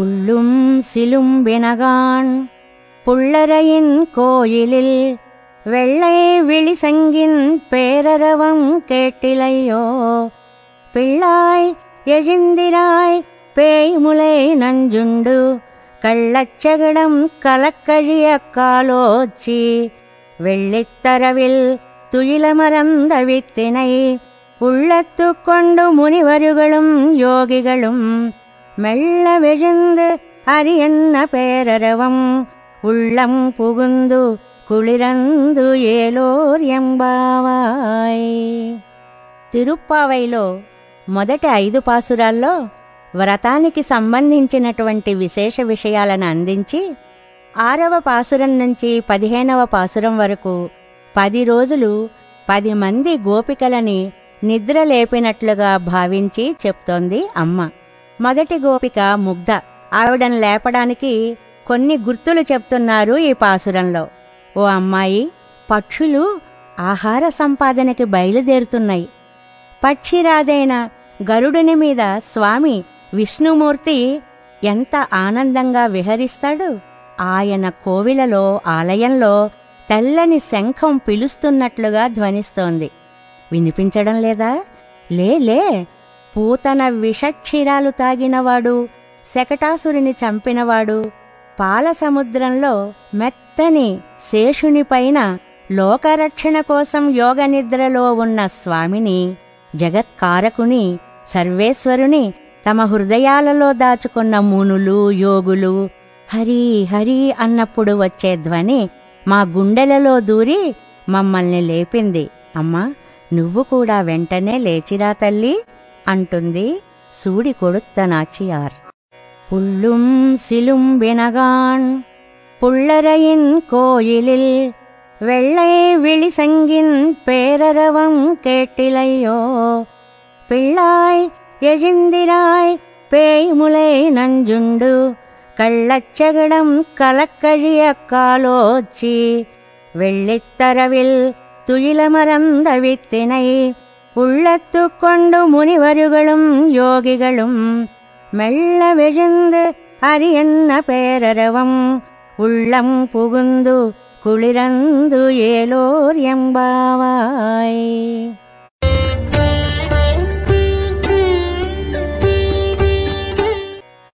புள்ளும் சிலும்பினகான் புள்ளரையின் கோயிலில் வெள்ளை விழிசங்கின் பேரரவம் கேட்டிலையோ. பிள்ளாய் எழுந்திராய் பேய்முலை நஞ்சுண்டு. கள்ளச்சகடம் கலக்கழிய காலோச்சி. வெள்ளித்தரவில் துயிலமரந்த வித்தினை உள்ளத்து கொண்டு முனிவருகளும் யோகிகளும் மெல்ல விழுந்து அரியன்ன பேரரவம் உள்ளம் புகுந்து కుళిరందు ఏలోర్యంబావాయ్ తిరుప్పావైలో మొదటి ఐదు పాసురాల్లో వ్రతానికి సంబంధించినటువంటి విశేష విషయాలను అందించి ఆరవ పాసురం నుంచి పదిహేనవ పాసురం వరకు పది రోజులు పది మంది గోపికలని నిద్ర లేపినట్లుగా భావించి చెప్తోంది అమ్మ మొదటి గోపిక ముగ్ధ. ఆవిడను లేపడానికి కొన్ని గుర్తులు చెప్తున్నారు ఈ పాసురంలో. ఓ అమ్మాయి పక్షులు ఆహార సంపాదనకి బయలుదేరుతున్నాయి. పక్షిరాజైన గరుడుని మీద స్వామి విష్ణుమూర్తి ఎంత ఆనందంగా విహరిస్తాడు. ఆయన కోవిలలో ఆలయంలో తెల్లని శంఖం పిలుస్తున్నట్లుగా ధ్వనిస్తోంది. వినిపించడం లేదా? లే లే పూతన విషక్షీరాలు తాగినవాడు శకటాసురిని చంపినవాడు పాల సముద్రంలో మెత్తని శేషునిపైన లోకరక్షణ కోసం యోగ నిద్రలో ఉన్న స్వామిని జగత్కారకుని సర్వేశ్వరుని తమ హృదయాలలో దాచుకున్న మునులు యోగులు హరి హరి అన్నప్పుడు వచ్చే ధ్వని మా గుండెలలో దూరి మమ్మల్ని లేపింది. అమ్మా నువ్వు కూడా వెంటనే లేచిరా తల్లి. అంటుంది సూడి కొడుత్త నాచియార్ புள்ளும் சிலும்பினகான் புள்ளரையின் கோயிலில் வெள்ளை விழிசங்கின் பேரரவம் கேட்டிலையோ பிள்ளாய் எழுந்திராய் பேய்முலை நஞ்சுண்டு கள்ளச்சகடம் கலக்கழிய காலோச்சி வெள்ளித்தரவில் துயிலமரந்த வித்தினை உள்ளத்து கொண்டு முனிவருகளும் யோகிகளும் மெல்ல விழுந்து அரியன்ன பேரரவம். உள்ளம் புகுந்து குளிரந்து ஏலோர் எம்பாவாய்.